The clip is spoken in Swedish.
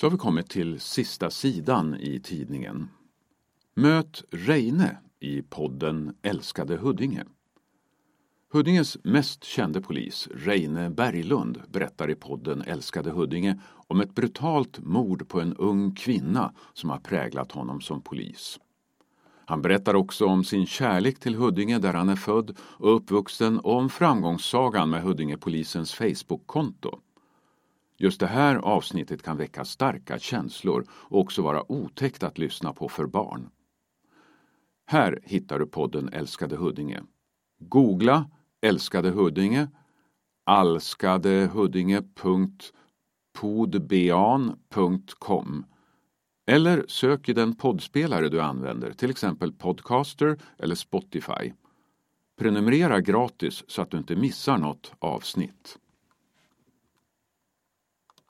Så har vi kommit till sista sidan i tidningen. Möt Reine i podden Älskade Huddinge. Huddinges mest kände polis, Reine Berglund, berättar i podden Älskade Huddinge om ett brutalt mord på en ung kvinna som har präglat honom som polis. Han berättar också om sin kärlek till Huddinge där han är född och uppvuxen och om framgångssagan med Huddingepolisens Facebook-konto. Just det här avsnittet kan väcka starka känslor och också vara otäckt att lyssna på för barn. Här hittar du podden Älskade Huddinge. Googla Älskade Huddinge, alskadehuddinge.podbean.com eller sök i den poddspelare du använder, till exempel Podcaster eller Spotify. Prenumerera gratis så att du inte missar något avsnitt.